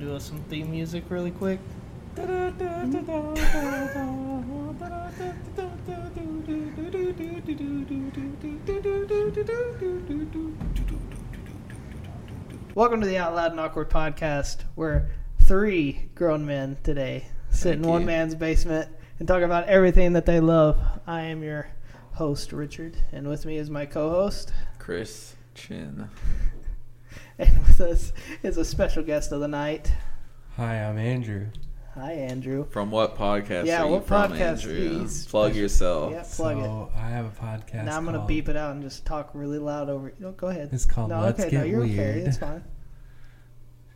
to do us some theme music really quick? Welcome to the Out Loud and Awkward podcast. We're three grown men today, sit in one you. man's basement and talk about everything that they love. I am your host, Richard, and with me is my co-host, Chris Chin. And with us is a special guest of the night. Hi, I'm Andrew. Hi, Andrew. From what podcast Yeah, are you what from, podcast Andrew? he's- Plug yourself. Yeah, plug it. I have a podcast. Now I'm gonna called- beep it out and just talk really loud over. No, go ahead. It's called no, Let's okay, Get no, you're okay. It's fine.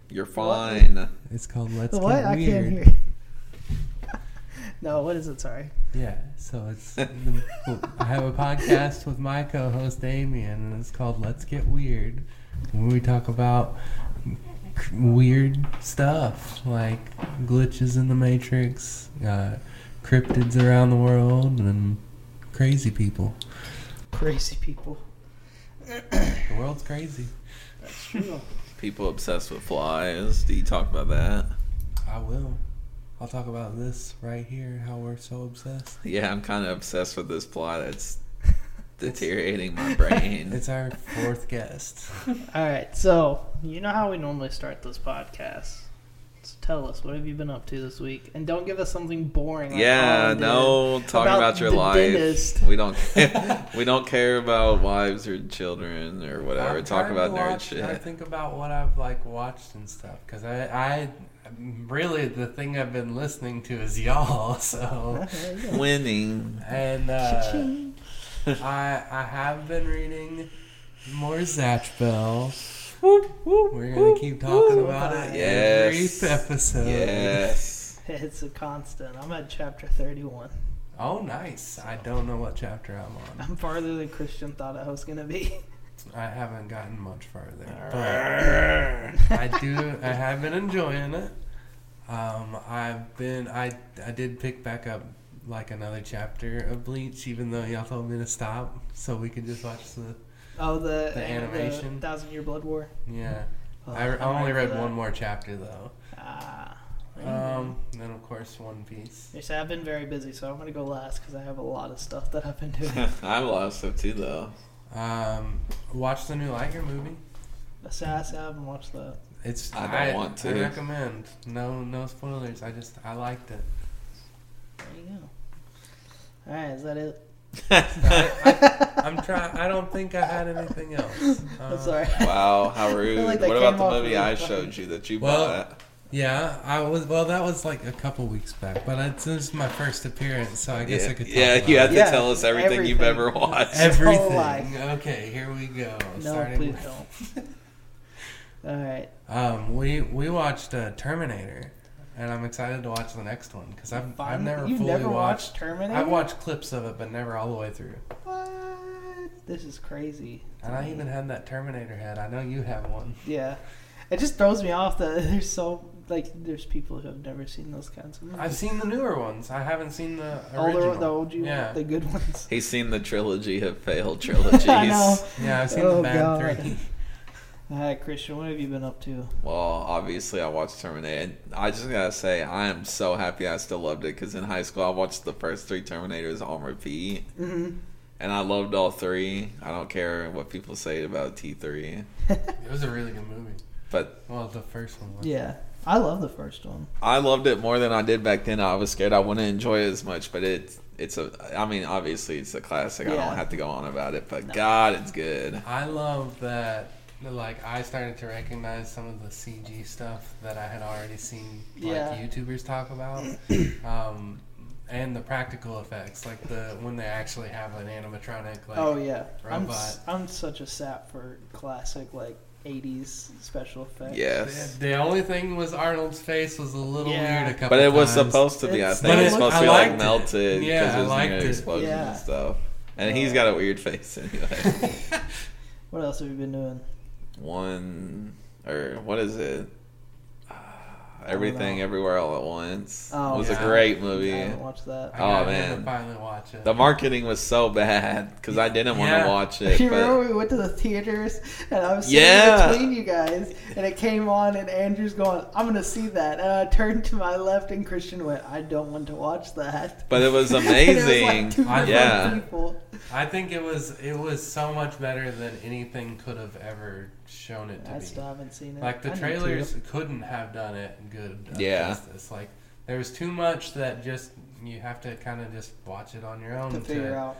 You're fine. It's called Let's what? Get I Weird. can't hear. no, what is it? Sorry. Yeah, so it's the, I have a podcast with my co-host Damien, and it's called Let's Get Weird. Where we talk about weird stuff like glitches in the Matrix, uh, cryptids around the world, and crazy people. Crazy people. The world's crazy. That's true. People obsessed with flies. Do you talk about that? I will. I'll talk about this right here. How we're so obsessed. Yeah, I'm kind of obsessed with this fly that's deteriorating my brain. It's our fourth guest. All right, so you know how we normally start this podcast. So tell us what have you been up to this week, and don't give us something boring. Like yeah, no, talk about about, your the life. dentist. We don't. we don't care about wives or children or whatever. I'm talk about to nerd watch- shit. I think about what I've like watched and stuff because I, I really the thing I've been listening to is y'all. So There you go. Winning. and uh, Cha-ching. I I have been reading more Zatch Bell. We're gonna keep talking about it Yes. every episode. Yes. It's a constant. I'm at chapter 31. Oh, nice. I don't know what chapter I'm on. I'm farther than Christian thought I was gonna be. I haven't gotten much farther. But I do. I have been enjoying it. Um, I've been. I I did pick back up like another chapter of Bleach, even though y'all told me to stop, so we could just watch the. Oh, the, The animation? Thousand Year Blood War. Yeah, Oh, I, I only read one more chapter though. Ah. Um, then of course One Piece. You see, I've been very busy, so I'm gonna go last because I have a lot of stuff that I've been doing. I have a lot of stuff too, though. Um, watch the new Liger movie. Assassin, I haven't watched that. It's I don't want to. I to. recommend. No, no spoilers. I just I liked it. There you go. All right, is that it? I'm trying. I don't think I had anything else. I'm Uh, sorry. Wow, how rude. like what about the movie really I funny. showed you that you Well, bought? Yeah, I was. Well, that was like a couple weeks back, but it's, this is my first appearance, so I guess yeah, I could. Talk yeah about you had to. Yeah, tell us everything, you've ever watched. everything. Okay, here we go. No, Starting please with- don't. All right. Um, we we watched uh, Terminator, and I'm excited to watch the next one because I've I've never You've fully never watched. watched Terminator? I've watched clips of it, but never all the way through. What? This is crazy. And I even had that Terminator head. I know you have one. Yeah. It just throws me off that there's so like there's people who have never seen those kinds of movies. I've seen the newer ones. I haven't seen the all original. the, the OG, yeah. the good ones. He's seen the trilogy of failed trilogies. I know. Yeah, I've seen Oh, the bad God. three. All right, Christian, what have you been up to? Well, obviously, I watched Terminator. And I just gotta say, I am so happy I still loved it because in high school, I watched the first three Terminators on repeat, Mm-hmm. and I loved all three. I don't care what people say about T three, It was a really good movie. but Well, the first one was. Yeah, I love the first one. I loved it more than I did back then. I was scared I wouldn't enjoy it as much, but it's it's a. I mean, obviously, it's a classic. I don't have to go on about it, but No. God, it's good. I love that. Like I started to recognize some of the CG stuff that I had already seen like Yeah. YouTubers talk about, um, and the practical effects, like the when they actually have an animatronic. Like, oh yeah, I'm robot. s- I'm such a sap for classic like '80s special effects. Yes, The, the only thing was Arnold's face was a little Yeah. weird. A couple times. but it was times. supposed to be. I think But it's it- supposed I to be like liked it. melted Yeah, because I it was liked near it. explosions Yeah. and stuff. And he's got a weird face anyway. What else have you been doing? One or what is it? Uh, Everything. Everywhere All at Once. Oh, it was yeah. a great movie. I movie. haven't watched that. I Oh, man. finally watch it. The marketing was so bad because I didn't want to watch it. you remember we went to the theaters and I was sitting Yeah. between you guys and it came on and Andrew's going, I'm gonna see that and I turned to my left and Christian went, I don't want to watch that. but it was And it was like amazing. two different yeah. people. I think it was it was so much better than anything could have ever shown it to me. I be. still haven't seen it. Like the I need trailers to. couldn't have done it good. Yeah. justice. Like there was too much that just you have to kind of just watch it on your own to to figure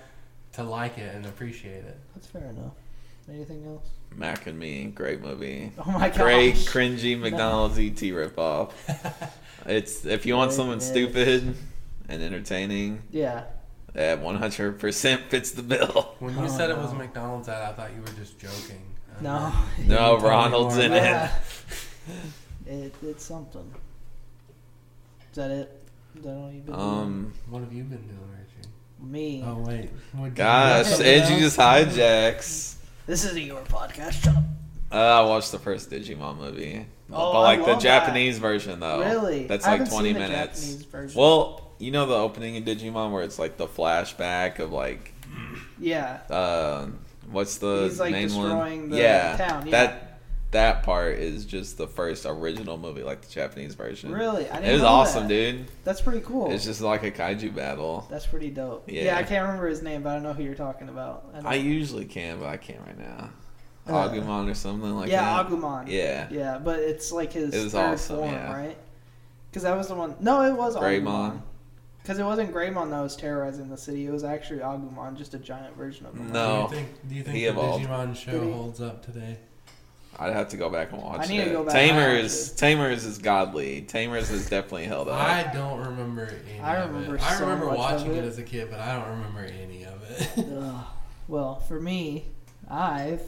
to, like it and appreciate it. That's fair enough. Anything else? Mac and Me, great movie. Oh my gosh. Great cringy McDonald's ET ripoff. It's if you want It something is. stupid and entertaining, Yeah. That 100% fits the bill. When you Oh, said it was. McDonald's ad, I thought you were just joking. No. No, Ronald's in about it. It, it's something. Is that it? Is that all you've been Um, What have you been doing, Richie? Me. Oh wait, What'd you gosh. Edgy just hijacks. This isn't your podcast. Shut up. Uh, I watched the first Digimon movie, Oh, but I like the love Japanese version though. really? That's like haven't 20 seen the minutes. Japanese version. Well, you know the opening of Digimon where it's like the flashback of like yeah. uh, what's the He's, like, main destroying one? the yeah, town, yeah. that that part is just the first original movie, like the Japanese version. Really? I didn't It was awesome, that. dude. That's pretty cool. It's just like a kaiju battle. That's pretty dope. Yeah. Yeah. I can't remember his name, but I know who you're talking about. I I usually can, but I can't right now. Uh, Agumon or something like yeah, that. Yeah, Agumon. Yeah. Yeah, but it's like his It was awesome, form, yeah. right? Because that was the one. No, it was Greymon. Agumon. Because it wasn't Greymon that was terrorizing the city. It was actually Agumon, just a giant version of him. No. Do you think, do you think the evolved. Digimon show holds up today? I'd have to go back and watch I need it. to go back and Tamers, watch Tamers is godly. Tamers is definitely held up. I don't remember any I of remember it. I remember much of watching it. it. as a kid, but I don't remember any of it. Ugh. Well, for me, I've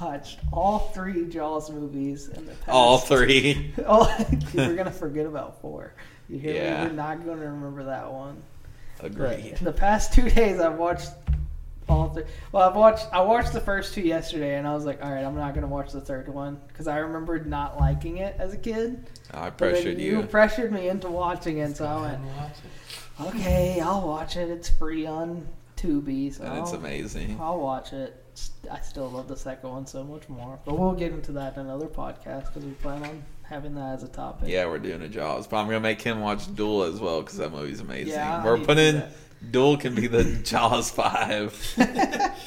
watched all three Jaws movies in the past. All three. Oh, we're gonna forget about four. You hear Yeah. me? You're not gonna remember that one. But Agreed. in the past two days, I've watched all three. Well, I've watched. I watched the first two yesterday, and I was like, all right, I'm not gonna watch the third one because I remembered not liking it as a kid. I pressured you. you. pressured me into watching it, so I went, and watch it. okay, I'll watch it. It's free on Tubi, so And it's I'll- amazing. I'll watch it. I still love the second one so much more. But we'll get into that in another podcast because we plan on having that as a topic. Yeah, we're doing a Jaws, but I'm gonna make him watch Duel as well because that movie's amazing. Yeah, we're need to do putting that. Duel can be the Jaws five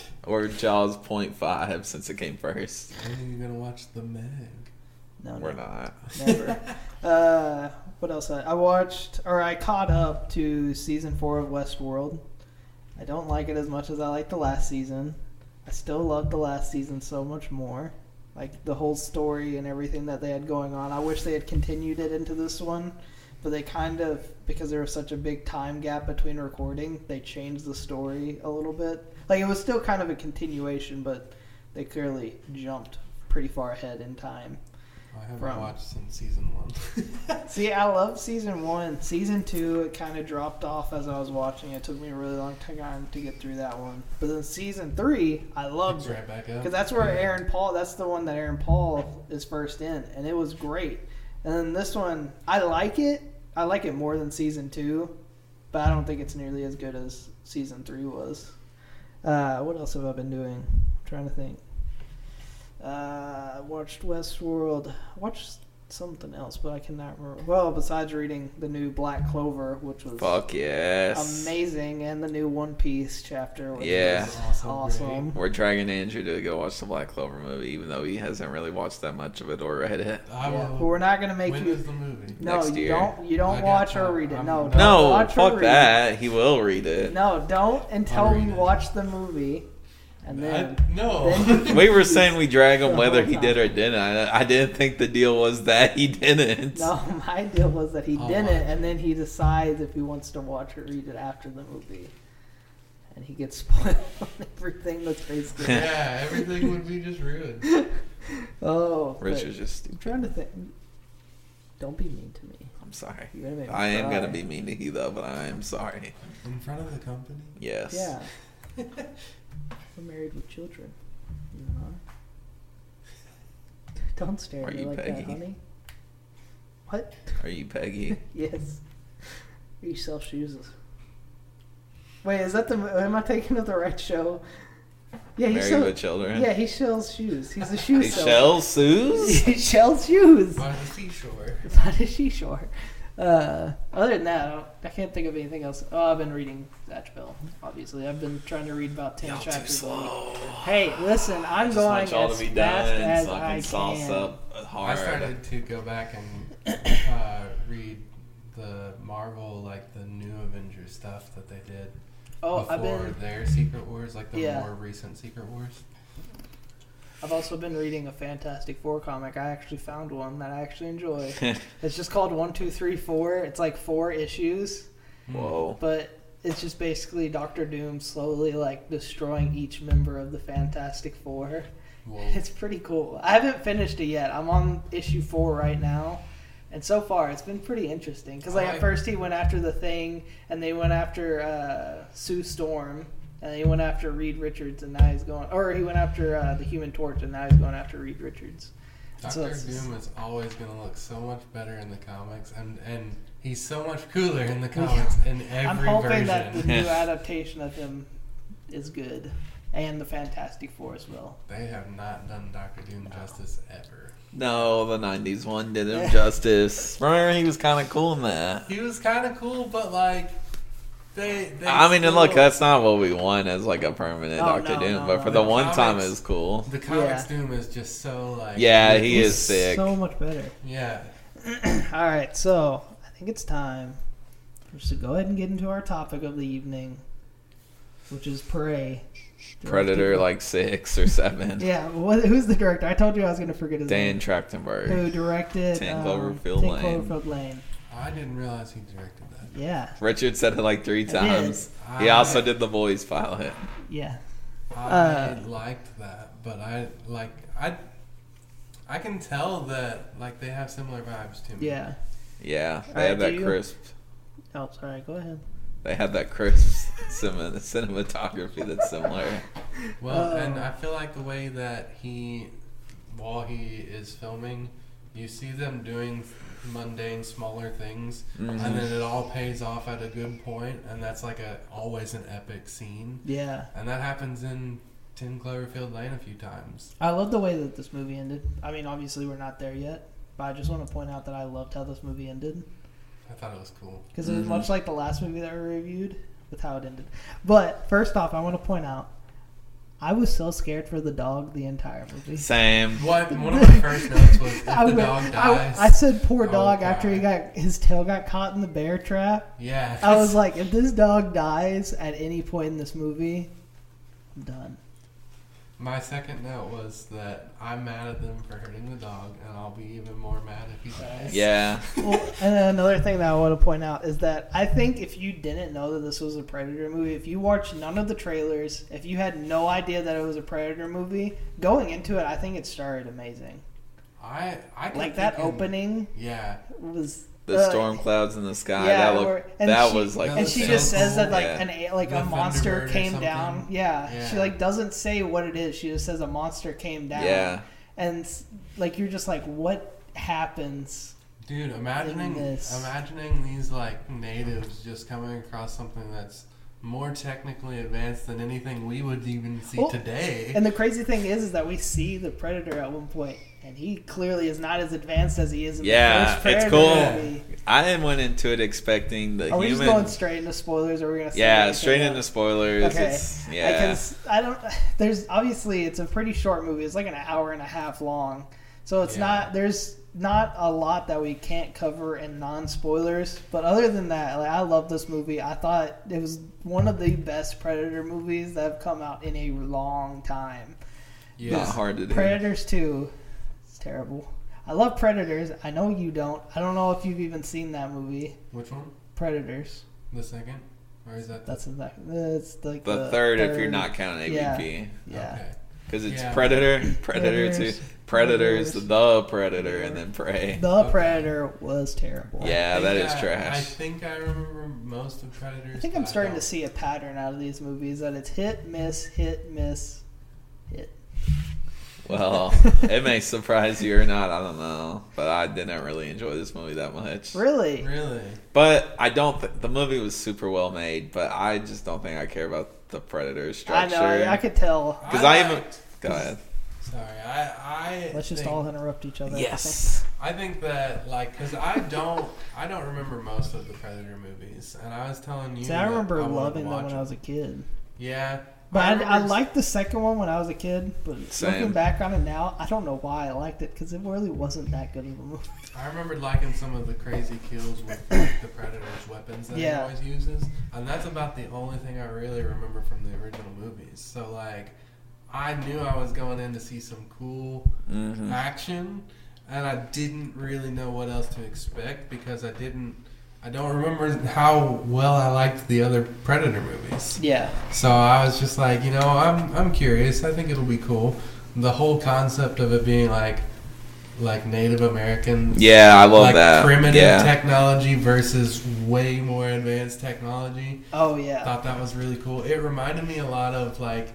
or Jaws point five since it came first. When are you gonna watch the Meg? No, We're no, not. never. uh, what else? I, I watched or I caught up to season four of Westworld. I don't like it as much as I liked the last season. I still love the last season so much more. Like the whole story and everything that they had going on. I wish they had continued it into this one, but they kind of because there was such a big time gap between recording, they changed the story a little bit. Like it was still kind of a continuation, but they clearly jumped pretty far ahead in time. I haven't From- watched since season one. See, I love season one. Season two, it kind of dropped off as I was watching. It took me a really long time to get through that one. But then season three, I loved Picks it right back up. because that's where Aaron Paul. That's the one that Aaron Paul is first in, and it was great. And then this one, I like it. I like it more than season two, but I don't think it's nearly as good as season three was. Uh, what else have I been doing? I'm trying to think. Uh, watched Westworld. Watched something else, but I cannot remember. Well, besides reading the new Black Clover, which was Fuck yes. amazing, and the new One Piece chapter, which Yeah. was Also awesome. We're dragging Andrew to go watch the Black Clover movie, even though he hasn't really watched that much of it or read it. I Yeah, will. but we're not gonna make when you. is the movie? No, next you year. don't. You don't got watch or read it. I'm- No, No, don't No, watch or fuck read that. He will read It. it. No, don't until I'll we it. watch the movie, and then. I, no. then- We were saying we drag him whether he did or didn't. I, I didn't think the deal was that he didn't. No, my deal was that he I'll didn't, watch it. and then he decides if he wants to watch or read it after the movie, and he gets spoiled on everything that's basically. yeah, everything would be just ruined. oh, but Rich is just I'm trying to think. Don't be mean to me. I'm sorry. You're gonna make me I am gonna be mean to you though, but I am sorry. In front of the company? Yes. Yeah. We're married with children. You uh-huh. know. Don't stare Are at me you like Peggy? that, honey. What? Are you Peggy? Yes. He sells shoes. Wait, is that the? Am I taking of the right show? Yeah, he Married sells. with Children? Yeah, he sells shoes. He's a shoe He seller. shells Sue's? he sells shoes By the seashore. by the seashore. Uh, other than that, I, don't- I can't think of anything else. Oh, I've been reading Zatch Bell. Obviously, I've been trying to read about ten Y'all too chapters a week. slow. Hey, listen, I'm Just going as to be fast done as so I I can sauce can. up I started to go back and uh, read the Marvel, like the new Avengers stuff that they did Oh, before I've been. their Secret Wars, like the Yeah. more recent Secret Wars. I've also been reading a Fantastic Four comic. I actually found one that I actually enjoy. it's just called One Two Three Four. It's like four issues, Whoa. but it's just basically Doctor Doom slowly like destroying each member of the Fantastic Four. Whoa. It's pretty cool. I haven't finished it yet. I'm on issue four right now, and so far it's been pretty interesting. Because like I- at first he went after the Thing, and they went after uh, Sue Storm, and then he went after Reed Richards, and now he's going, or he went after uh, the Human Torch, and now he's going after Reed Richards. Doctor it's just- Doom is always going to look so much better in the comics, and and he's so much cooler in the comics in every I'm hoping version. that the new adaptation of him is good, and the Fantastic Four as well. They have not done Doctor Doom justice ever. No, the '90s one did him justice. Remember, he was kind of cool in that. He was kind of cool, but like they. they I mean, and look, that's not what we want as like a permanent Oh, Doctor no, Doom, no, but no. for the The one time, comics- it was cool. the comics Yeah. Doom is just so like Yeah, he is sick. So much better. yeah. All right, so I think it's time for us to go ahead and get into our topic of the evening, which is Prey. Predator, like six or seven. Yeah, what, who's the director? I told you I was going to forget his Dan name. Trachtenberg. Who directed 10 um, Cloverfield 10 Lane. Cloverfield Lane. I didn't realize he directed that. Yeah, Richard said it like three did. times. He I- also did the Boys pilot. yeah. I Uh, liked that, but I like I. I can tell that like they have similar vibes to me. Yeah. Yeah, they Alright, had that do you- crisp. Oh, sorry. Go ahead. They have that crisp cinema, cinematography that's similar. Well, Oh. and I feel like the way that he, while he is filming, you see them doing mundane, smaller things, Mhm. and then it all pays off at a good point, and that's like a always an epic scene, Yeah. and that happens in Ten Cloverfield Lane a few times. I love the way that this movie ended. I mean, obviously, we're not there yet, but I just want to point out that I loved how this movie ended. I thought it was cool. Because it was Mhm. much like the last movie that we reviewed with how it ended. But first off, I want to point out I was so scared for the dog the entire movie. Same. What one of my first notes was if I, the went- dog dies. I said poor Oh, dog after he got his tail got caught in the bear trap. yeah, I was like, if this dog dies at any point in this movie, I'm done. My second note was that I'm mad at them for hurting the dog, and I'll be even more mad if he dies. Yeah. Well, and then another thing that I want to point out is that I think if you didn't know that this was a Predator movie, if you watched none of the trailers, if you had no idea that it was a Predator movie, going into it, I think it started amazing. I I Like that thinking- opening Yeah, was The uh, storm clouds in the sky. yeah, that looked, and that she- was like That and was she so just says that like Yeah. an a like The a monster Thunderbird came down. Yeah. she like doesn't say what it is. She just says a monster came down. Yeah. and like you're just like, what happens? dude. Imagining this. imagining these like natives just coming across something that's more technically advanced than anything we would even see Well, today. And the crazy thing is, is that we see the predator at one point, and he clearly is not as advanced as he is in Yeah, the first it's Predator cool. movie. I went into it expecting the Are we human. just going straight into spoilers, or are we gonna? say yeah, straight else? into spoilers. Okay. It's, yeah. Because I don't. There's obviously it's a pretty short movie. It's like an hour and a half long, so it's Yeah. not. There's not a lot that we can't cover in non spoilers. But other than that, like I love this movie. I thought it was one of the best Predator movies that have come out in a long time. yeah, hard to do. Predators 2, it's terrible. I love Predators. I know you don't. I don't know if you've even seen that movie, which one? Predators. The second, or is that? That's the exactly. It's like the, the, third, if you're not counting Yeah. AVP. Yeah. Okay. Because it's Yeah. Predator, Predator Predators, 2, Predators, Predators. the Predator, and then Prey. The Okay. Predator was terrible. Yeah, I that think is I- trash. I think I remember most of Predators. I think I'm starting to see a pattern out of these movies that it's hit, miss, hit, miss, hit. Well, it may surprise you or not. I don't know, but I didn't really enjoy this movie that much. Really? Really? But I don't. Th- the movie was super well made, but I just don't think I care about the Predator structure. I know. I, I could tell. Because I even- liked- Go ahead. Sorry, I I Let's just think, all interrupt each other. Yes. I think that like because I don't I don't remember most of the Predator movies, and I was telling you. See, I remember wanted loving them watch when I was a kid. Yeah, But I, I, remember- liked the second one when I was a kid. But Same. looking back on it now, I don't know why I liked it because it really wasn't that good of a movie. I remember liking some of the crazy kills with like, the Predator's weapons that Yeah. he always uses, and that's about the only thing I really remember from the original movies. So like, I knew I was going in to see some cool hmm action, and I didn't really know what else to expect because I didn't. I don't remember how well I liked the other Predator movies. Yeah. So I was just like, you know, I'm I'm curious. I think it'll be cool. The whole concept of it being like like Native Americans Yeah, I love like that. primitive yeah. technology versus way more advanced technology. Oh yeah. thought that was really cool. It reminded me a lot of like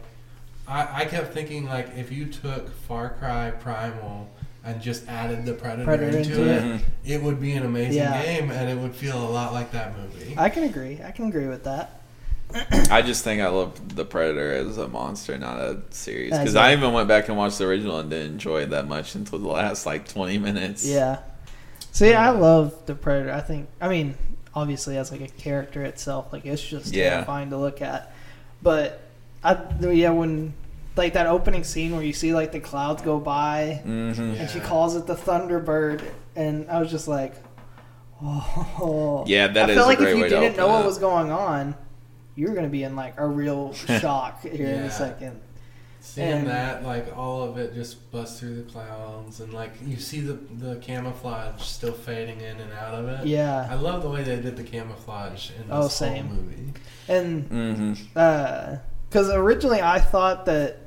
I, I kept thinking like if you took Far Cry Primal and just added the Predator, Predator into, into it, Mhm. it would be an amazing Yeah. game and it would feel a lot like that movie. I can agree. I can agree with that. I just think I love the Predator as a monster, not a series. Because I even went back and watched the original and didn't enjoy it that much until the last like twenty minutes. Yeah. See, I love the Predator. I think. I mean, obviously, as like a character itself, like it's just Yeah. terrifying to look at. But I, yeah, when like that opening scene where you see like the clouds go by hmm and she calls it the Thunderbird, and I was just like, oh. Yeah, that I is feel a like great if you didn't know what was going on, you were gonna be in like a real shock here in a second. Seeing And- that, like all of it just busts through the clouds, and like you see the the camouflage still fading in and out of it. Yeah, I love the way they did the camouflage in this Oh, whole movie. and because originally I thought that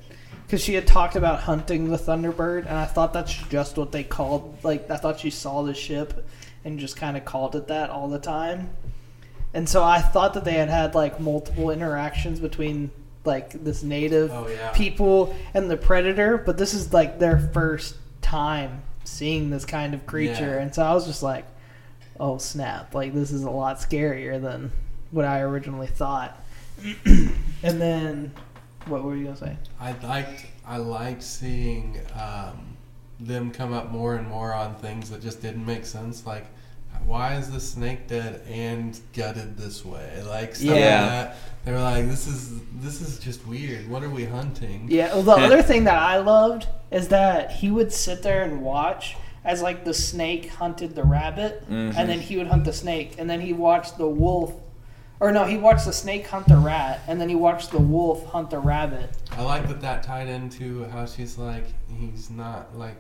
because she had talked about hunting the Thunderbird, and I thought that's just what they called. Like I thought she saw the ship and just kind of called it that all the time, and so I thought that they had had like multiple interactions between like this native Oh yeah. people and the predator, but this is like their first time seeing this kind of creature, Yeah. and so I was just like, "Oh snap! Like this is a lot scarier than what I originally thought." and then, what were you gonna say? I liked I liked seeing um, them come up more and more on things that just didn't make sense. Like, why is the snake dead and gutted this way? Like stuff like Yeah. that. They were like, this is this is just weird. What are we hunting? Yeah, well, the other thing that I loved is that he would sit there and watch as like the snake hunted the rabbit, Mhm. and then he would hunt the snake, and then he watched the wolf. Or no, he watched the snake hunt the rat, and then he watched the wolf hunt the rabbit. I like that that tied into how she's like he's not like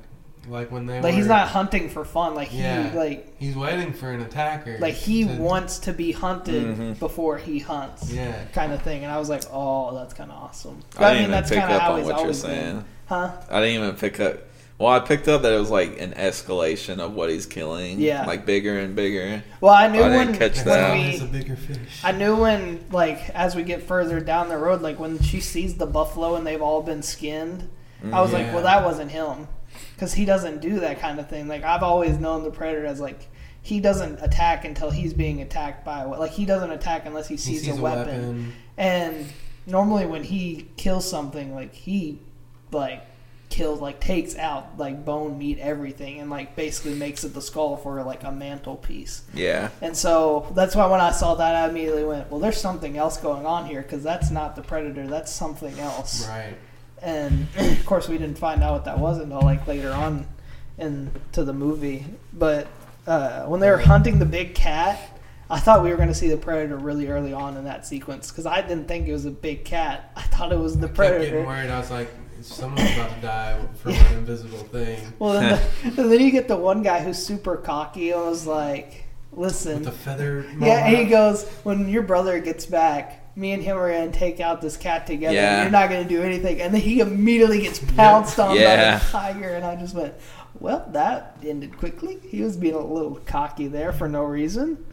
like when they Like were, he's not hunting for fun. Like he like he's waiting for an attacker. like he to- wants to be hunted Mhm. before he hunts. Yeah. Kind of thing, and I was like, "Oh, that's kind of awesome." I didn't even that's pick kinda up how on he's what you're been. saying. huh? I didn't even pick up. Well, I picked up that it was like an escalation of what he's killing. Yeah. like bigger and bigger. Well, I knew I didn't when, catch when that. we He's a bigger fish. I knew when, like, as we get further down the road, like when she sees the buffalo and they've all been skinned, I was like, mm, well, that wasn't him, because he doesn't do that kind of thing. Like I've always known the predator as like he doesn't attack until he's being attacked by what, like he doesn't attack unless he he sees, sees a, weapon. And normally when he kills something, like he, like kills like takes out like bone meat everything and like basically makes it the skull for like a mantelpiece. Yeah, And so that's why when I saw that, I immediately went, well, there's something else going on here because that's not the predator, that's something else. Right. And of course, we didn't find out what that was until like later on into the movie. But uh, when they were hunting the big cat, I thought we were going to see the predator really early on in that sequence because I didn't think it was a big cat. I thought it was the I kept getting predator. worried. I was like, someone's about to die from an invisible thing. Well, then, the, and then you get the one guy who's super cocky and was like, "Listen, With the feather. Yeah, and he goes, when your brother gets back, me and him are going to take out this cat together. Yeah. And you're not going to do anything. And then he immediately gets pounced on Yeah. by the tiger. And I just went, well, that ended quickly. He was being a little cocky there for no reason.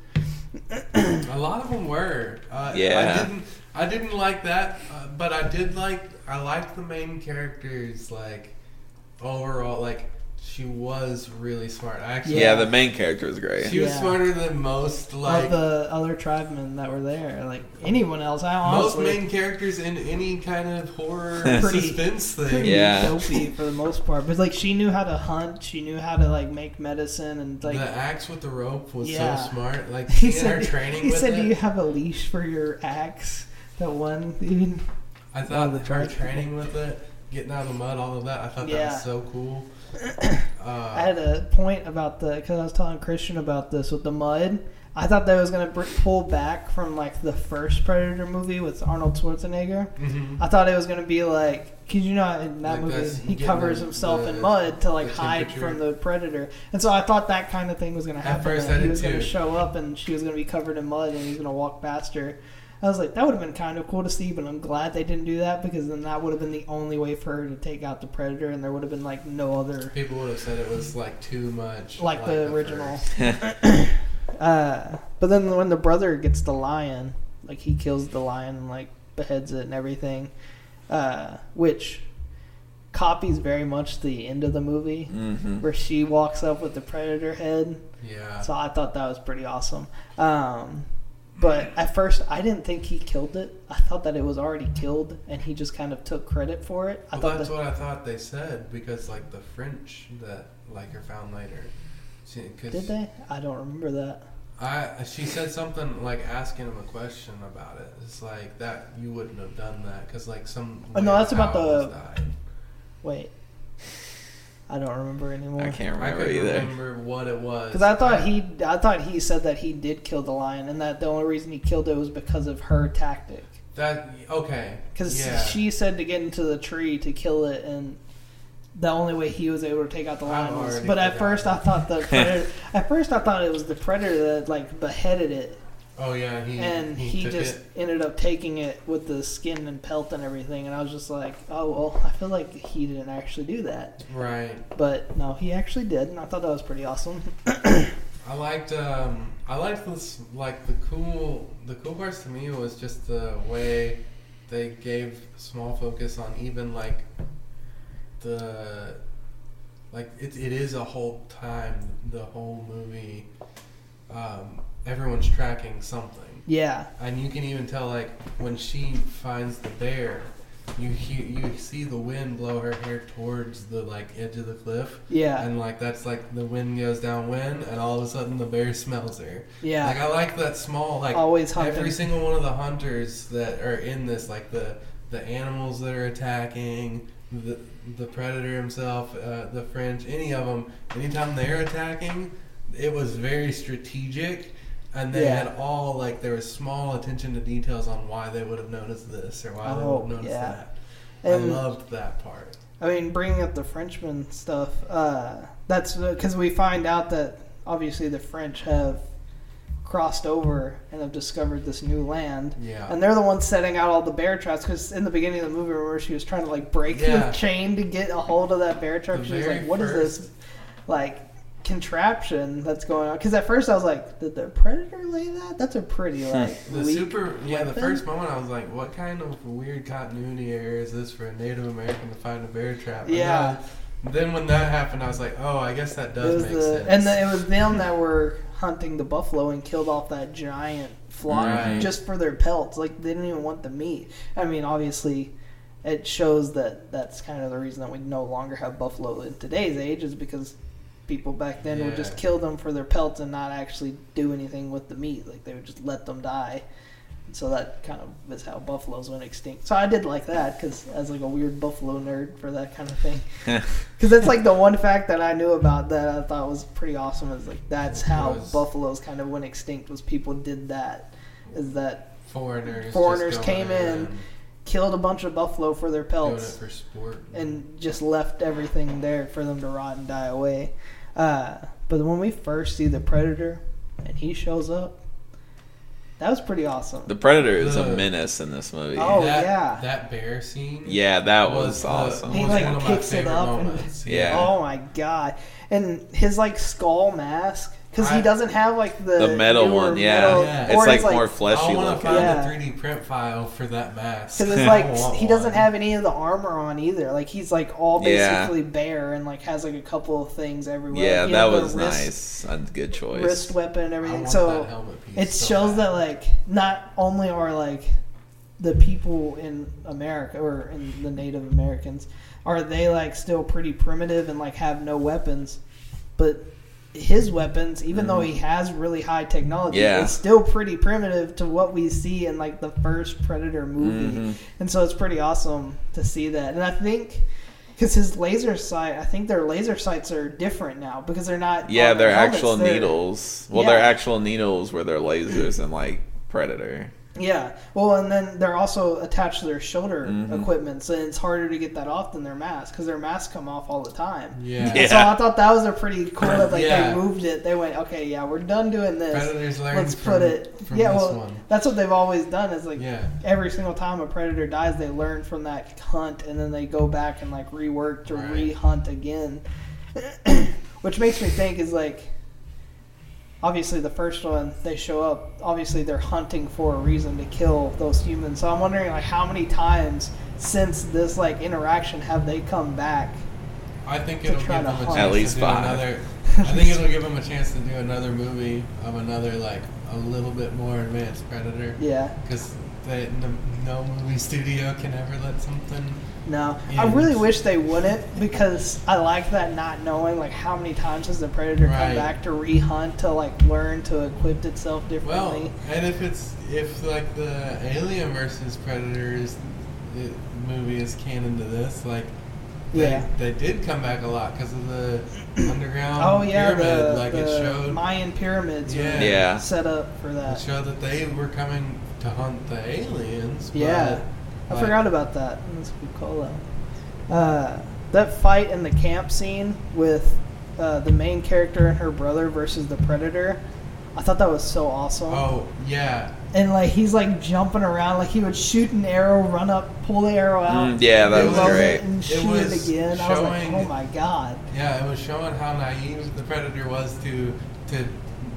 A lot of them were. Uh, Yeah. I didn't. I didn't like that, uh, but I did like. I liked the main characters. Like, overall, like she was really smart. I actually, Yeah, Yeah. the main character was great. she was Yeah. smarter than most. Like of the other tribemen that were there, like anyone else. I most main characters in any kind of horror Pretty- suspense thing. pretty Yeah. dopey for the most part. But like she knew how to hunt, she knew how to like make medicine and like the axe with the rope was Yeah. so smart. Like he seeing her said, training he with said, it. "Do you have a leash for your axe?" That one, even I thought the her training with it, getting out of the mud, all of that. I thought that was so cool. I Uh, had a point about the because I was telling Christian about this with the mud. I thought that was gonna br- pull back from like the first Predator movie with Arnold Schwarzenegger. mhm. I thought it was gonna be like, cause you know in that Like movie he covers the- himself the- in mud to like hide from the predator, and so I thought that kind of thing was gonna At happen. first I he was gonna show up and she was gonna be covered in mud and he's gonna walk past her. I was like, that would have been kind of cool to see, but I'm glad they didn't do that because then that would have been the only way for her to take out the predator, and there would have been like no other People would have said it was like too much, like, the, original. uh, but then when the brother gets the lion, like he kills the lion and like beheads it and everything, uh, which copies very much the end of the movie hmm where she walks up with the predator head. Yeah. So I thought that was pretty awesome. Um, but at first, I didn't think he killed it. I thought that it was already killed, and he just kind of took credit for it. I well, thought that's that, what I thought they said because like the French that like are found later. She, did they? I don't remember that. I she said something like asking him a question about it. It's like that you wouldn't have done that because like some. Oh, no, that's about the- died. Wait, I don't remember anymore. I can't remember couldn't either. remember what it was. Because I thought he, I thought he said that he did kill the lion, and that the only reason he killed it was because of her tactic. that okay. Because yeah. she said to get into the tree to kill it, and the only way he was able to take out the lion was. But at forgotten. first, I thought the predator. at first, I thought it was the predator that like beheaded it, Oh yeah, he and he, he, just it. ended up taking it with the skin and pelt and everything. And I was just like, oh well, I feel like he didn't actually do that, right. but no, he actually did, and I thought that was pretty awesome. I liked um I liked this like the cool the cool parts to me was just the way they gave small focus on even like the like it, it is a whole time the whole movie um everyone's tracking something yeah, and you can even tell like when she finds the bear you hear, you see the wind blow her hair towards the like edge of the cliff yeah, and like that's like the wind goes downwind, and all of a sudden the bear smells her. yeah. Like I like that small like Always hunting. every single one of the hunters that are in this, like the the animals that are attacking, the the predator himself, uh, the French, any of them. Anytime they're attacking, it was very strategic. And they Yeah. had all like there was small attention to details on why they would have noticed this or why they Oh, would have noticed yeah. that. And- I loved that part. I mean, bringing up the Frenchman stuff, uh, that's because we find out that obviously the French have crossed over and have discovered this new land. Yeah. And they're the ones setting out all the bear traps because in the beginning of the movie, where she was trying to like break Yeah. the chain to get a hold of that bear trap. The she was like, "What is first- this, like contraption that's going on?" Because at first I was like, "Did the predator lay that? That's a pretty hmm. like The super, yeah. The first moment, I was like, "What kind of weird continuity error is this for a Native American to find a bear trap?" And Yeah. Then, then when that happened, I was like, "Oh, I guess that does make the, sense." and the, it was them that were hunting the buffalo and killed off that giant flock Right. just for their pelts. Like they didn't even want the meat. I mean, obviously, it shows that that's kind of the reason that we no longer have buffalo in today's age is because people back then would just kill them for their pelts and not actually do anything with the meat. Like they would just let them die. So that kind of is how buffaloes went extinct. So I did like that because as like a weird buffalo nerd for that kind of thing. Because that's like the one fact that I knew about that I thought was pretty awesome. Is like that's how buffaloes kind of went extinct. Was people did that? Is that foreigners, foreigners came in, killed a bunch of buffalo for their pelts for sport, and just left everything there for them to rot and die away. Uh, but when we first see the predator and he shows up, that was pretty awesome. The Predator is a menace in this movie. Oh, that, yeah. that bear scene. yeah, that was, was, awesome. He was like one of my picks it up and- Yeah. Oh my god! And his like skull mask because he doesn't have like the The metal one, yeah. metal- Yeah. It's or like, more fleshy I want to find Yeah. the 3D print file for that mask. Because it's like he doesn't one. have any of the armor on either. Like he's like all Yeah. basically bare and like has like a couple of things everywhere. Yeah, Like, that has the was wrist- nice. A good choice. Wrist weapon and I everything. want So that helmet piece it so shows bad. that like not only are like the people in America or in the Native Americans are they like still pretty primitive and like have no weapons, but his weapons, even though he has really high technology, Mm-hmm. Yeah. it's still pretty primitive to what we see in like the first Predator movie, Mhm. and so it's pretty awesome to see that. And I think. Because his laser sight, I think their laser sights are different now because they're not. Yeah, they're helmets, actual they're- needles. Well, Yeah. they're actual needles where they're lasers and like Predator. Yeah. Well, and then they're also attached to their shoulder Mhm. equipment, so it's harder to get that off than their mask because their masks come off all the time. Yeah. Yeah. So I thought that was a pretty cool like Yeah. they moved it. They went, okay, yeah, we're done doing this. Predators learned Let's from, put it. from yeah, this well, one. that's what they've always done. Is like Yeah. every single time a predator dies, they learn from that hunt, and then they go back and like rework to Right. re-hunt again. Which makes me think is like, obviously the first one they show up. Obviously they're hunting for a reason to kill those humans. So I'm wondering like how many times since this like interaction have they come back? I think to it'll give them to a hunt. chance At least to do five. another. I think it'll give them a chance to do another movie of another like a little bit more advanced Predator. Yeah. Because no, no movie studio can ever let something. No, Yeah, I really wish they wouldn't because I like that not knowing like how many times has the predator come back to re-hunt to like learn to equip itself differently. Well, and if it's if like the Alien versus Predators movie is canon to this, like they, Yeah. they did come back a lot because of the underground oh yeah, pyramid. the, like the it showed Mayan pyramids Yeah. were Yeah. set up for it that. showed that they were coming to hunt the aliens. Yeah, I like, forgot about that. That's a good call though. Uh, that fight in the camp scene with uh, the main character and her brother versus the predator. I thought that was so awesome. Oh yeah, and like he's like jumping around, like he would shoot an arrow, run up, pull the arrow out, Mm, yeah, that was great. it, and It shoot was it again. I was like, oh my god. yeah. It was showing how naive the Predator was to to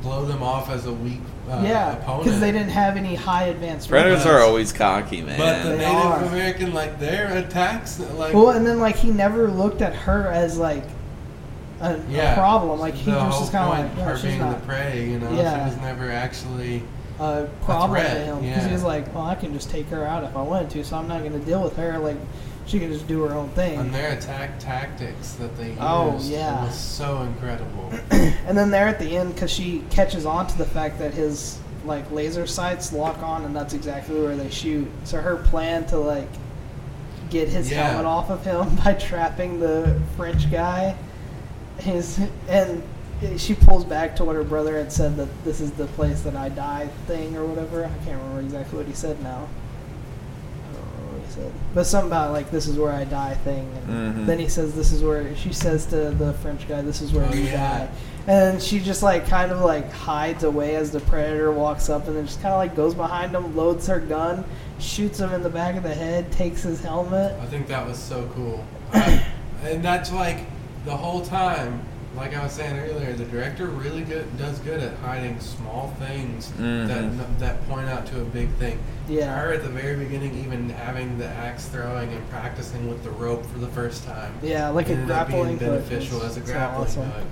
blow them off as a weak uh, yeah, opponent. because they didn't have any high advanced. Predators are always cocky, man. But the They Native are. American, like their attacks, like Well, and then like he never looked at her as like a, yeah, a problem. Like he the was just kind of like, yeah, her she's being not the prey. You know, Yeah. she was never actually. a problem to him because yeah. he was like, well, I can just take her out if I wanted to, so I'm not going to deal with her. Like she can just do her own thing. And their attack tactics that they oh, used Oh, yeah. was so incredible. And then there at the end, because she catches on to the fact that his like laser sights lock on, and that's exactly where they shoot. So her plan to like get his Yeah. helmet off of him by trapping the French guy, his and she pulls back to what her brother had said that this is the place that I die thing or whatever. I can't remember exactly what he said now. I don't remember what he said, but something about like this is where I die thing. And Mhm. Then he says this is where she says to the French guy, "This is where Oh, you yeah. die." And she just like kind of like hides away as the predator walks up, and then just kind of like goes behind him, loads her gun, shoots him in the back of the head, takes his helmet. I think that was so cool. I, and that's like the whole time, like I was saying earlier, the director really good does good at hiding small things Mhm. that that point out to a big thing. Yeah. Her at the very beginning, even having the axe throwing and practicing with the rope for the first time. Yeah, like a ended up grappling being beneficial as a grappling awesome. hook.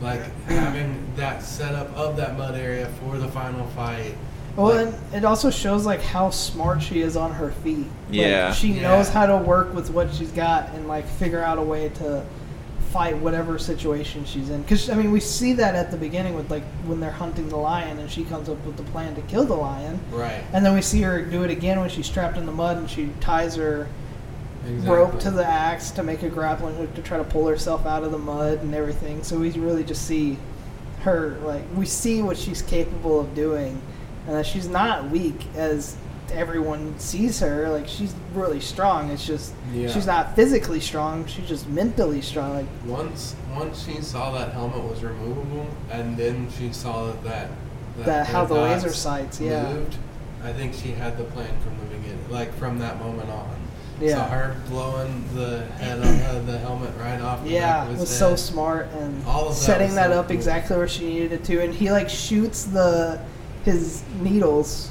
Like having that setup of that mud area for the final fight. Well, Like- and it also shows like how smart she is on her feet. Like, Yeah. she Yeah. knows how to work with what she's got and like figure out a way to fight whatever situation she's in. Because I mean, we see that at the beginning with like when they're hunting the lion and she comes up with the plan to kill the lion, Right. and then we see her do it again when she's trapped in the mud and she ties her Exactly. rope to the axe to make a grappling hook to try to pull herself out of the mud and everything. So we really just see her like we see what she's capable of doing, and that she's not weak as everyone sees her. Like she's really strong. It's just Yeah. she's not physically strong. She's just mentally strong. Like Once once she saw that helmet was removable, and then she saw that that, That how the laser sights, yeah. moved, I think she had the plan from the beginning, like from that moment on. Yeah. So her blowing the head of uh, the helmet right off. The Yeah, his was so smart and All of that setting was that so up cool. exactly where she needed it to. And he like shoots the his needles,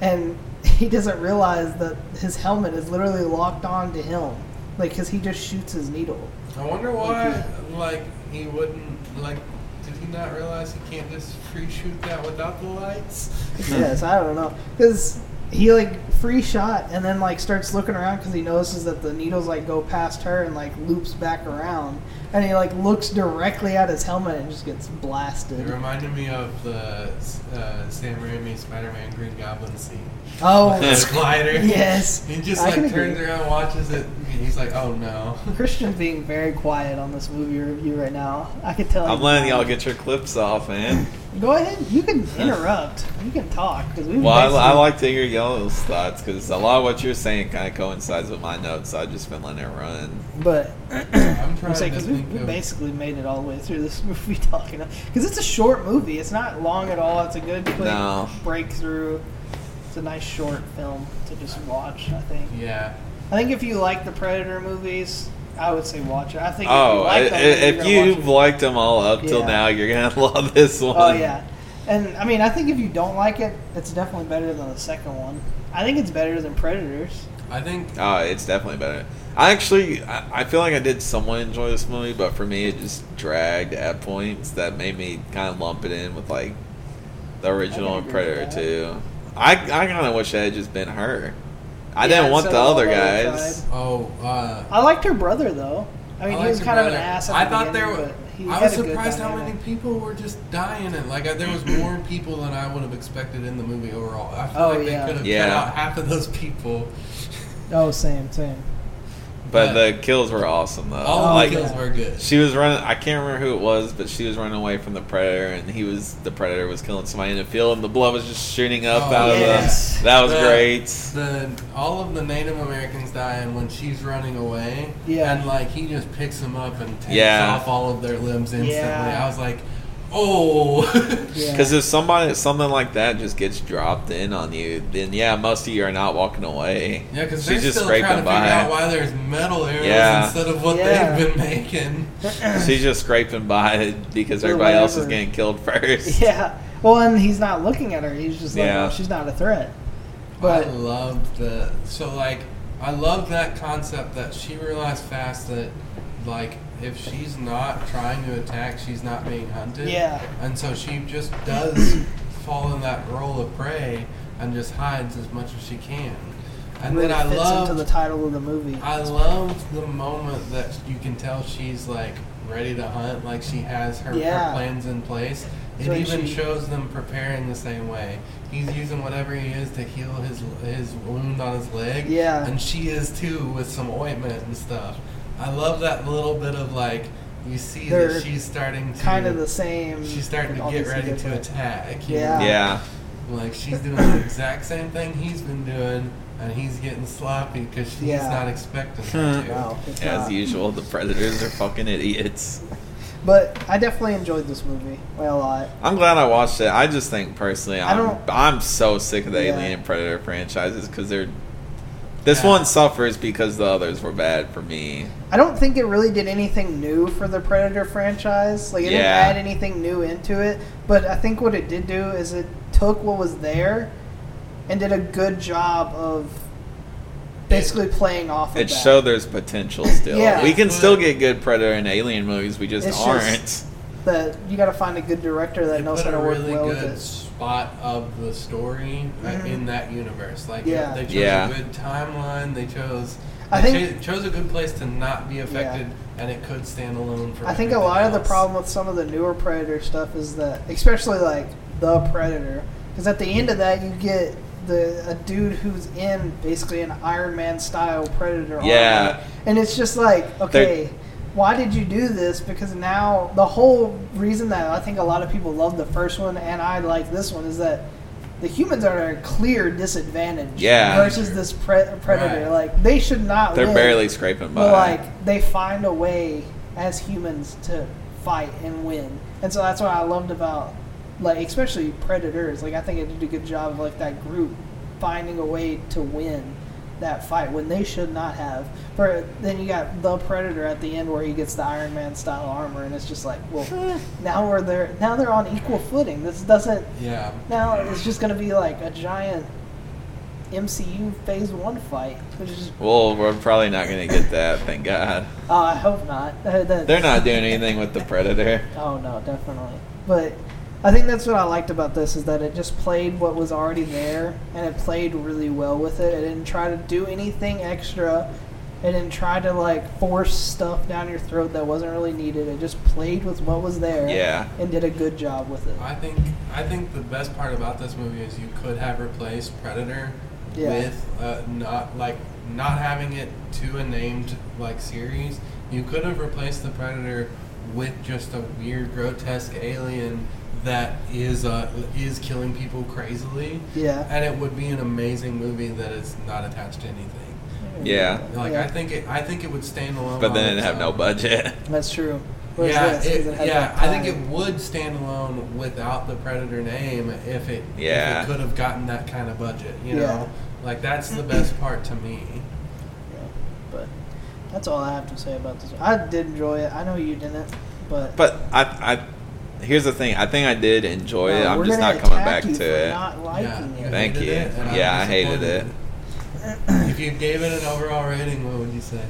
and he doesn't realize that his helmet is literally locked on to him, like because he just shoots his needle. I wonder why, like, he wouldn't, like, did he not realize he can't just free shoot that without the lights? yes, I don't know because he like free shot and then like starts looking around because he notices that the needles like go past her and like loops back around, and he like looks directly at his helmet and just gets blasted. It reminded me of the uh, Sam Raimi Spider-Man Green Goblin scene. Oh, the glider. yes. He just like turns agree. around, watches it, and he's like, "Oh no." Christian's being very quiet on this movie review right now. I could tell. You I'm he's letting y'all get your clips off, man. Go ahead. You can interrupt. You can talk because we. Well, I, I like to hear y'all's thoughts because a lot of what you're saying kind of coincides with my notes. So I've just been letting it run. But I'm I'm trying saying to because we, think we of. basically made it all the way through this movie talking because it's a short movie. It's not long at all. It's a good quick No. breakthrough. It's a nice short film to just watch. I think. Yeah. I think if you like the Predator movies, I would say watch it. I think. Oh, if you oh, like them, i- then if you're gonna watch you've liked them all up till Yeah. now, you're gonna love this oh, one. Oh yeah, and I mean, I think if you don't like it, it's definitely better than the second one. I think it's better than Predators. I think Oh, it's definitely better. I actually, I, I feel like I did somewhat enjoy this movie, but for me, it just dragged at points that made me kind of lump it in with like the original agree with Predator that. too. I, I kind of wish it had just been her. I Yeah, didn't want instead the other all the other guys. side. Oh, uh, I liked her brother though. I mean, I he was her kind of an ass. At I the thought there beginning, was. I was surprised how many people were just dying. and like there was more people than I would have expected in the movie overall. I feel Oh, like yeah. they could have Yeah. cut out half of those people. Oh, same, same. But But- the kills were awesome though. All of like the kills were good. she was running. I can't remember who it was, but she was running away from the predator, and he was the predator was killing somebody in the field, and the blood was just shooting up Oh, out yes. of the. That was The- great. The all of the Native Americans dying when she's running away. Yeah. And like he just picks them up and takes Yeah. off all of their limbs instantly. Yeah. I was like, oh. Yeah. Because if somebody something like that just gets dropped in on you, then yeah, most of you are not walking away. Yeah, because She's they're just still trying to scraping figure by. out why there's metal arrows Yeah. instead of what Yeah. they've been making. She's just scraping by because Or everybody else is getting killed first. yeah. Well, and he's not looking at her. He's just like, Yeah. oh, she's not a threat. But I loved the so like I love that concept that she realized fast that like if she's not trying to attack, she's not being hunted. Yeah. And so she just does fall in that role of prey and just hides as much as she can. And really then I love into the title of the movie. I love the moment that you can tell she's like ready to hunt, like she has her, Yeah. her plans in place. It So even she- shows them preparing the same way. He's using whatever he is to heal his his wound on his leg. Yeah. And she is too with some ointment and stuff. I love that little bit of like you see They're that she's starting to kind of the same. she's starting to get obviously ready to attack. you Yeah. know? Yeah. Like she's doing the exact same thing he's been doing, and he's getting sloppy because she's Yeah. not expecting her to. No, As not. usual, the predators are fucking idiots. But I definitely enjoyed this movie by a lot. I'm glad I watched it. I just think personally, I I'm don't- I'm so sick of the Yeah. Alien Predator franchises because they're. This Yeah. one suffers because the others were bad for me. I don't think it really did anything new for the Predator franchise. Like it didn't add anything new into it. But I think what it did do is it took what was there and did a good job of basically playing off of It that. showed there's potential still. Yeah. We can still get good Predator and Alien movies. We just It's aren't. that you got to find a good director that They knows how to work really well with good it. Spot of the story uh, Mhm. in that universe. Like Yeah. they chose Yeah. a good timeline. They chose. I they think- cho- chose a good place to not be affected, and it could stand alone for. I think a everything lot of the problem with some of the newer Predator stuff is that, especially like the Predator, because at the end of that you get the a dude who's in basically an Iron Man style Predator Yeah. armor, and it's just like okay. Why did you do this? Because now the whole reason that I think a lot of people love the first one and I like this one is that the humans are at a clear disadvantage Yeah. versus this pre- predator. Right. Like they should not. They're live. barely scraping by. But like they find a way as humans to fight and win, and so that's what I loved about like especially predators. Like I think it did a good job of like that group finding a way to win, that fight when they should not have. For then you got the Predator at the end where he gets the Iron Man style armor, and it's just like, well, now we're there. Now they're on equal footing. This doesn't. Yeah. Now it's just gonna be like a giant MCU Phase One fight, which is. Well, we're probably not going to get that, thank God. Oh, I hope not. Uh, They're not doing anything with the Predator. Oh no, definitely. But I think that's what I liked about this is that it just played what was already there, and it played really well with it. It didn't try to do anything extra. It didn't try to like force stuff down your throat that wasn't really needed. It just played with what was there. Yeah. And did a good job with it. I think I think the best part about this movie is you could have replaced Predator Yeah. with uh, not like not having it to a named like series. You could have replaced the Predator with just a weird, grotesque alien that is uh, is killing people crazily, Yeah. and it would be an amazing movie that is not attached to anything. Yeah. Like Yeah. I think it, I think it would stand alone. But then it its have no budget. That's true. Whereas Yeah, this, 'cause it, it yeah. I think it would stand alone without the Predator name if it, Yeah. if it could have gotten that kind of budget. You Yeah. know, like that's the best part to me. Yeah. But that's all I have to say about this. I did enjoy it. I know you didn't, but. But I, I, here's the thing. I think I did enjoy it. I'm just not coming back you to for it. Not liking Yeah. it. Thank you. it, Yeah, I hated it. if you gave it an overall rating, what would you say?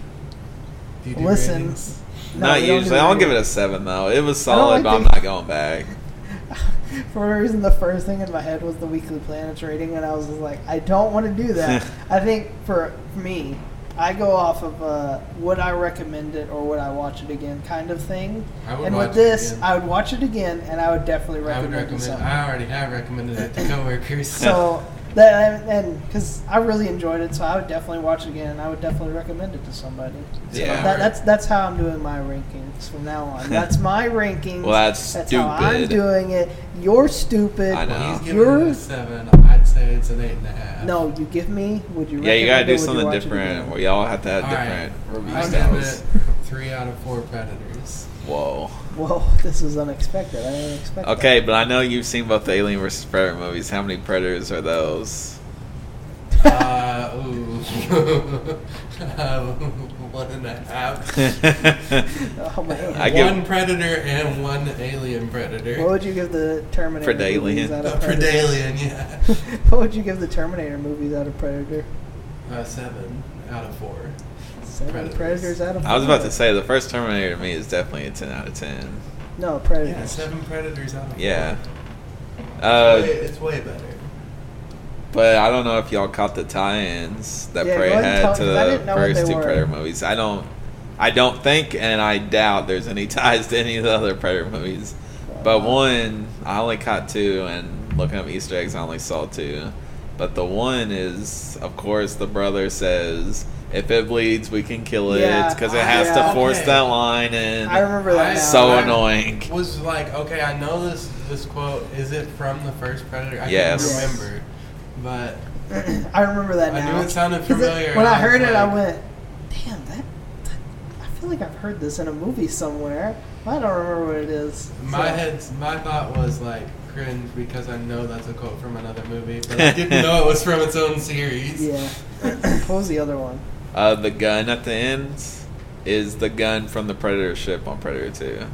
Do you do Listen, ratings? No, not usually. I'll give it a seven though. It was solid, like but I'm not going back. For whatever reason, the first thing in my head was the Weekly Planets rating, and I was just like, I don't want to do that. I think for me, I go off of uh, would I recommend it or would I watch it again kind of thing. I would and watch with it this, again. I would watch it again, and I would definitely I would recommend, it to recommend. someone. I already have recommended it to coworkers. So that and because I really enjoyed it, so I would definitely watch it again, and I would definitely recommend it to somebody. So Yeah. that, that's that's how I'm doing my rankings from now on. That's my rankings. Well, that's that's how I'm doing it. You're stupid. I know. He's giving You're- it a seven. I'd it's an eight and a half. No, you give me. Would you? Yeah, you gotta do it? Would you something different. again? Where y'all have to have All right. different review I give styles. three out of four Predators. Whoa. Whoa, this is unexpected. I didn't expect. that. Okay, but I know you've seen both the Alien vs Predator movies. How many Predators are those? Uh, ooh. uh, one and a half. Oh man. I give- one predator and one alien predator. what would you give the Terminator Predalien. movies out A of Predator? predalien, yeah. what would you give the Terminator movies out of Predator? Uh, seven out of four. Seven Predators. Predators out of. I was about four. to say the first Terminator to me is definitely a ten out of ten. No Predators. Yeah, seven predators out of four. Yeah. It's Uh, way- it's way better. But I don't know if y'all caught the tie-ins that Yeah, Prey go ahead and had tell- to 'cause I the didn't know what first two were. Predator movies. I don't, I don't think, and I doubt there's any ties to any of the other Predator movies. But one, I only caught two, and looking up Easter eggs, I only saw two. But the one is, of course, the brother says, "If it bleeds, we can kill it," Yeah, because it has yeah. to force Okay. that line, and I remember that. I- so I- annoying. Was like, okay, I know this this quote. Is it from the first Predator? I Yes. can't remember, but I remember that I now. knew it sounded 'Cause it- familiar, when I I was heard it, I went, "Damn, that, that! I feel like I've heard this in a movie somewhere. I don't remember what it is." my So- head, my thought was like cringe because I know that's a quote from another movie, but I didn't know it was from its own series. Yeah. what was the other one? Uh, the gun at the end is the gun from the Predator ship on Predator Two.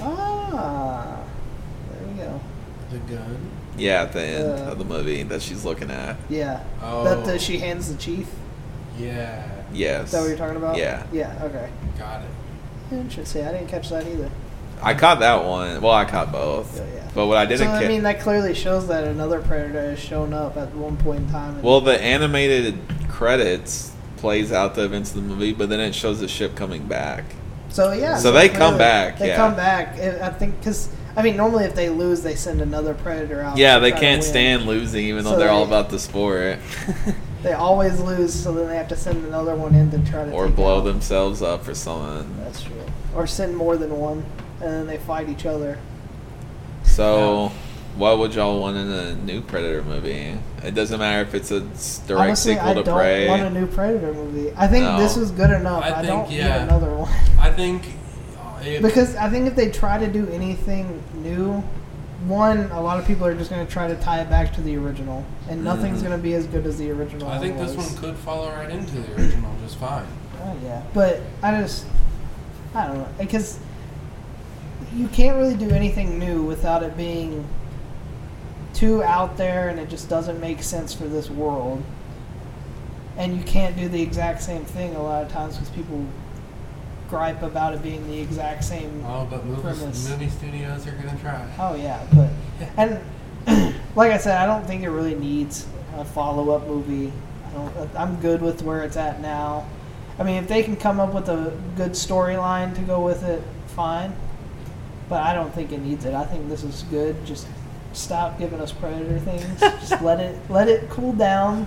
Ah, there we go. The gun. Yeah, at the end Uh, of the movie that she's looking at. Yeah. Oh. That uh, she hands the chief. Yeah. Yes. Is that what you're talking about? Yeah. Yeah. Okay. Got it. Interesting. I didn't catch that either. I caught that one. Well, I caught both. Yeah, yeah. But what I didn't so I ca- mean, that clearly shows that another predator has shown up at one point in time. Well, the animated credits plays out the events of the movie, but then it shows the ship coming back. So yeah. So they come back, They yeah. come back. I I think because I mean normally if they lose they send another predator out. yeah, they can't stand losing, even though they're all about the sport, they always lose, so then they have to send another one in to try to or take blow out. themselves up or something. That's true. Or send more than one, and then they fight each other. So, what would y'all want in a new Predator movie? It doesn't matter if it's a direct Honestly, sequel I to don't Prey. want a new Predator movie. I think No. this was good enough. I I, think, don't need another one. I think. It, Because I think if they try to do anything new, one, a lot of people are just going to try to tie it back to the original, and nothing's Mhm. going to be as good as the original. I think this one could follow right into the original just fine. Oh yeah, but I just, I don't know, because you can't really do anything new without it being too out there, and it just doesn't make sense for this world. And you can't do the exact same thing a lot of times because people gripe about it being the exact same. Oh, but movie, movie studios are gonna try. Oh yeah, but and like I said, I don't think it really needs a follow-up movie. I don't. I'm good with where it's at now. I mean, if they can come up with a good storyline to go with it, fine. But I don't think it needs it. I think this is good. Just stop giving us Predator things. Just let it let it cool down.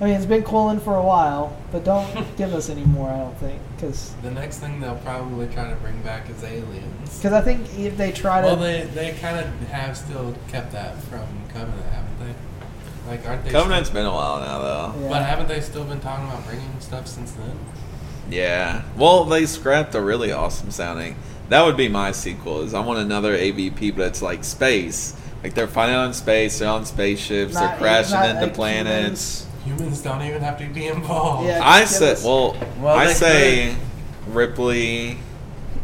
I mean, it's been cooling for a while, but don't give us any more. I don't think because The next thing they'll probably try to bring back is aliens. Because I think if they try to Well, they they kind of have still kept that from Covenant, haven't they? Like, aren't they? Covenant's Still, been a while now, though. Yeah. But haven't they still been talking about bringing stuff since then? Yeah. Well, they scrapped a really awesome sounding. That would be my sequel. Is I want another AVP, but it's like space. Like they're fighting on space. They're on spaceships. Not- they're crashing into like planets. Humans don't even have to be involved. Yeah. I give said, well, Well, I they say Ripley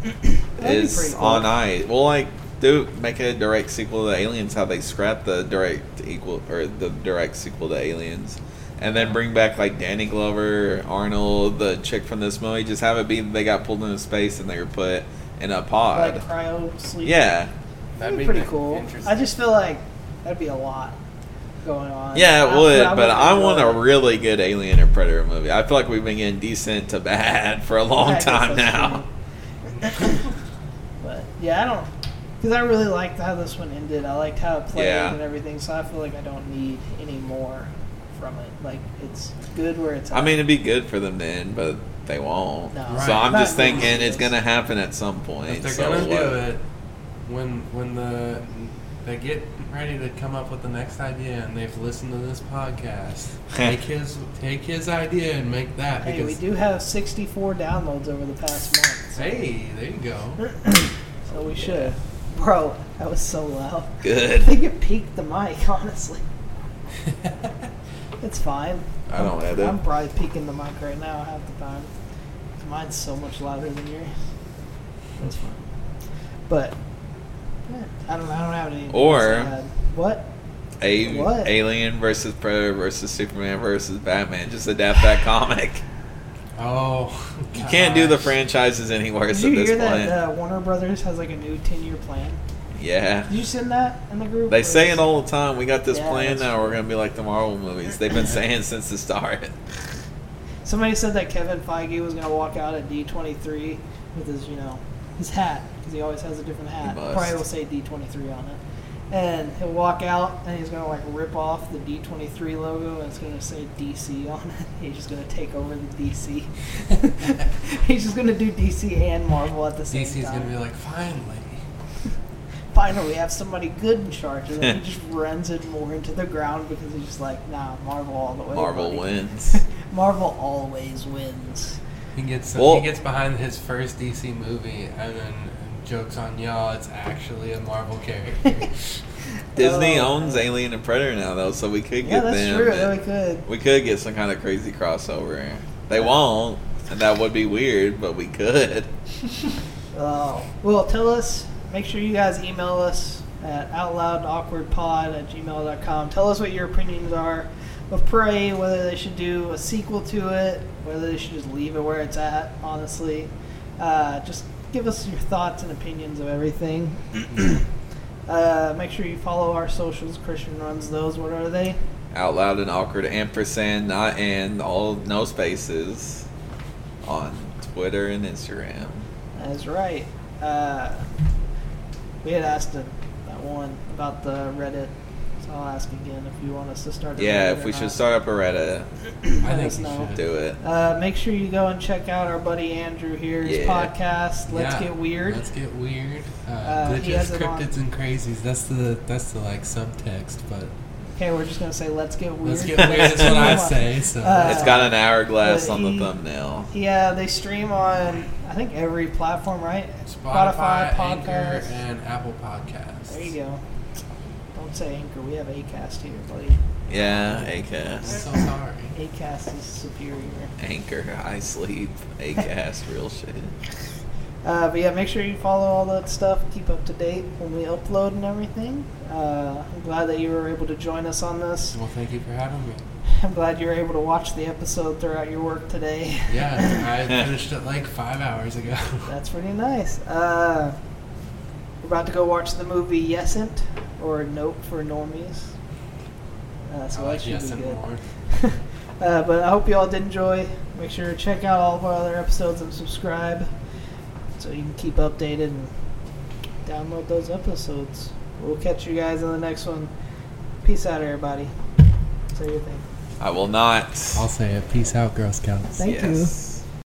is pretty cool. on ice. Well, like, do make a direct sequel to Aliens. How they scrapped the direct equal or the direct sequel to Aliens, and then bring back like Danny Glover, Arnold, the chick from this movie. Just have it be they got pulled into space and they were put in a pod. like cryo sleep. yeah, That'd be pretty cool. I just feel like that'd be a lot going on. yeah, it I- would. I But I enjoy want a really good Alien or Predator movie. I feel like we've been getting decent to bad for a long I guess time now. but yeah, I don't because I really liked how this one ended. I liked how it played Yeah. and everything. So I feel like I don't need any more from it. Like it's good where it's. I at. mean, it'd be good for them to end, but they won't. No. So I'm Not just thinking movies. it's gonna happen at some point. If they're so gonna what? do it, when when the they get ready to come up with the next idea and they've listened to this podcast, take his take his idea and make that hey, we do have 64 downloads over the past month. so- hey, there you go. So we should. Bro, that was so loud. Good. I think it peaked the mic, honestly. It's fine. I don't edit. I'm probably peaking the mic right now half the time. 'Cause Mine's so much louder than yours. That's fine. But yeah, I don't. I don't have any. Or- else to add. what? A- What? Alien versus Predator versus Superman versus Batman. Just adapt that comic. Oh, You can't do the franchises any worse Did you at this hear point. that uh, Warner Brothers has like a new 10 year plan? yeah. Did you send that in the group? They Or say it all the time. We got this Yeah, plan that's now. true. We're gonna be like the Marvel movies. They've been saying since the start. Somebody said that Kevin Feige was going to walk out at D23 with his, you know, his hat because he always has a different hat. must. Probably will say D23 on it. And he'll walk out and he's going to like rip off the D23 logo and it's going to say DC on it. He's just going to take over the DC. he's just going to do DC and Marvel at the same time. DC's time. gonna be like, finally. Finally, we have somebody good in charge, and then he just runs it more into the ground because he's just like, nah, Marvel all the way. Marvel buddy." wins. Marvel always wins. He gets Well- he gets behind his first DC movie and then jokes on y'all. It's actually a Marvel character. Disney Oh, owns. Alien and Predator now, though, so we could Yeah, get that's them. true. and Yeah, we could. we could get some kind of crazy crossover. They won't, and that would be weird, but we could. Uh, well, tell us. Make sure you guys email us at outloudawkwardpod at gmail.com. Tell us what your opinions are of Prey, whether they should do a sequel to it, whether they should just leave it where it's at, honestly. Uh, just give us your thoughts and opinions of everything. uh, make sure you follow our socials. Christian runs those. What are they? Out loud and awkward ampersand, not and all no spaces on Twitter and Instagram. That's right. Uh, we had asked a, that one about the Reddit, I'll ask again if you want us to start. A Yeah, Reddit if we should not. start up a Reddit, I Let think us know. should. do it. Uh, make sure you go and check out our buddy Andrew here's Yeah. podcast. Let's Yeah, get weird. Let's get weird. Uh, Uh, he glitches, has it cryptids, and crazies. That's the that's the like subtext. But Okay, we're just gonna say let's get weird. let's get weird. is what I say. So Uh, it's got an hourglass on the he- thumbnail. Yeah, they stream on I think every platform, right? Spotify, Anchor, Podcast. and Apple Podcasts. There you go. Don't say Anchor. We have Acast here, buddy. Yeah, I'm Acast. so sorry. Acast is superior. Anchor, I sleep, Acast, real shit. Uh, but yeah, make sure you follow all that stuff. Keep up to date when we upload and everything. Uh, I'm glad that you were able to join us on this. Well, thank you for having me. I'm glad you were able to watch the episode throughout your work today. Yeah, I finished it like five hours ago. That's pretty nice. Uh, we're about to go watch the movie Yesent, or Nope for Normies. Uh, so I that should yes be good. uh, but I hope you all did enjoy. Make sure to check out all of our other episodes and subscribe so you can keep updated and download those episodes. We'll catch you guys in the next one. Peace out, everybody. Say your thing. I will not. I'll say it. Peace out, Girl Scouts. Thank you. yes.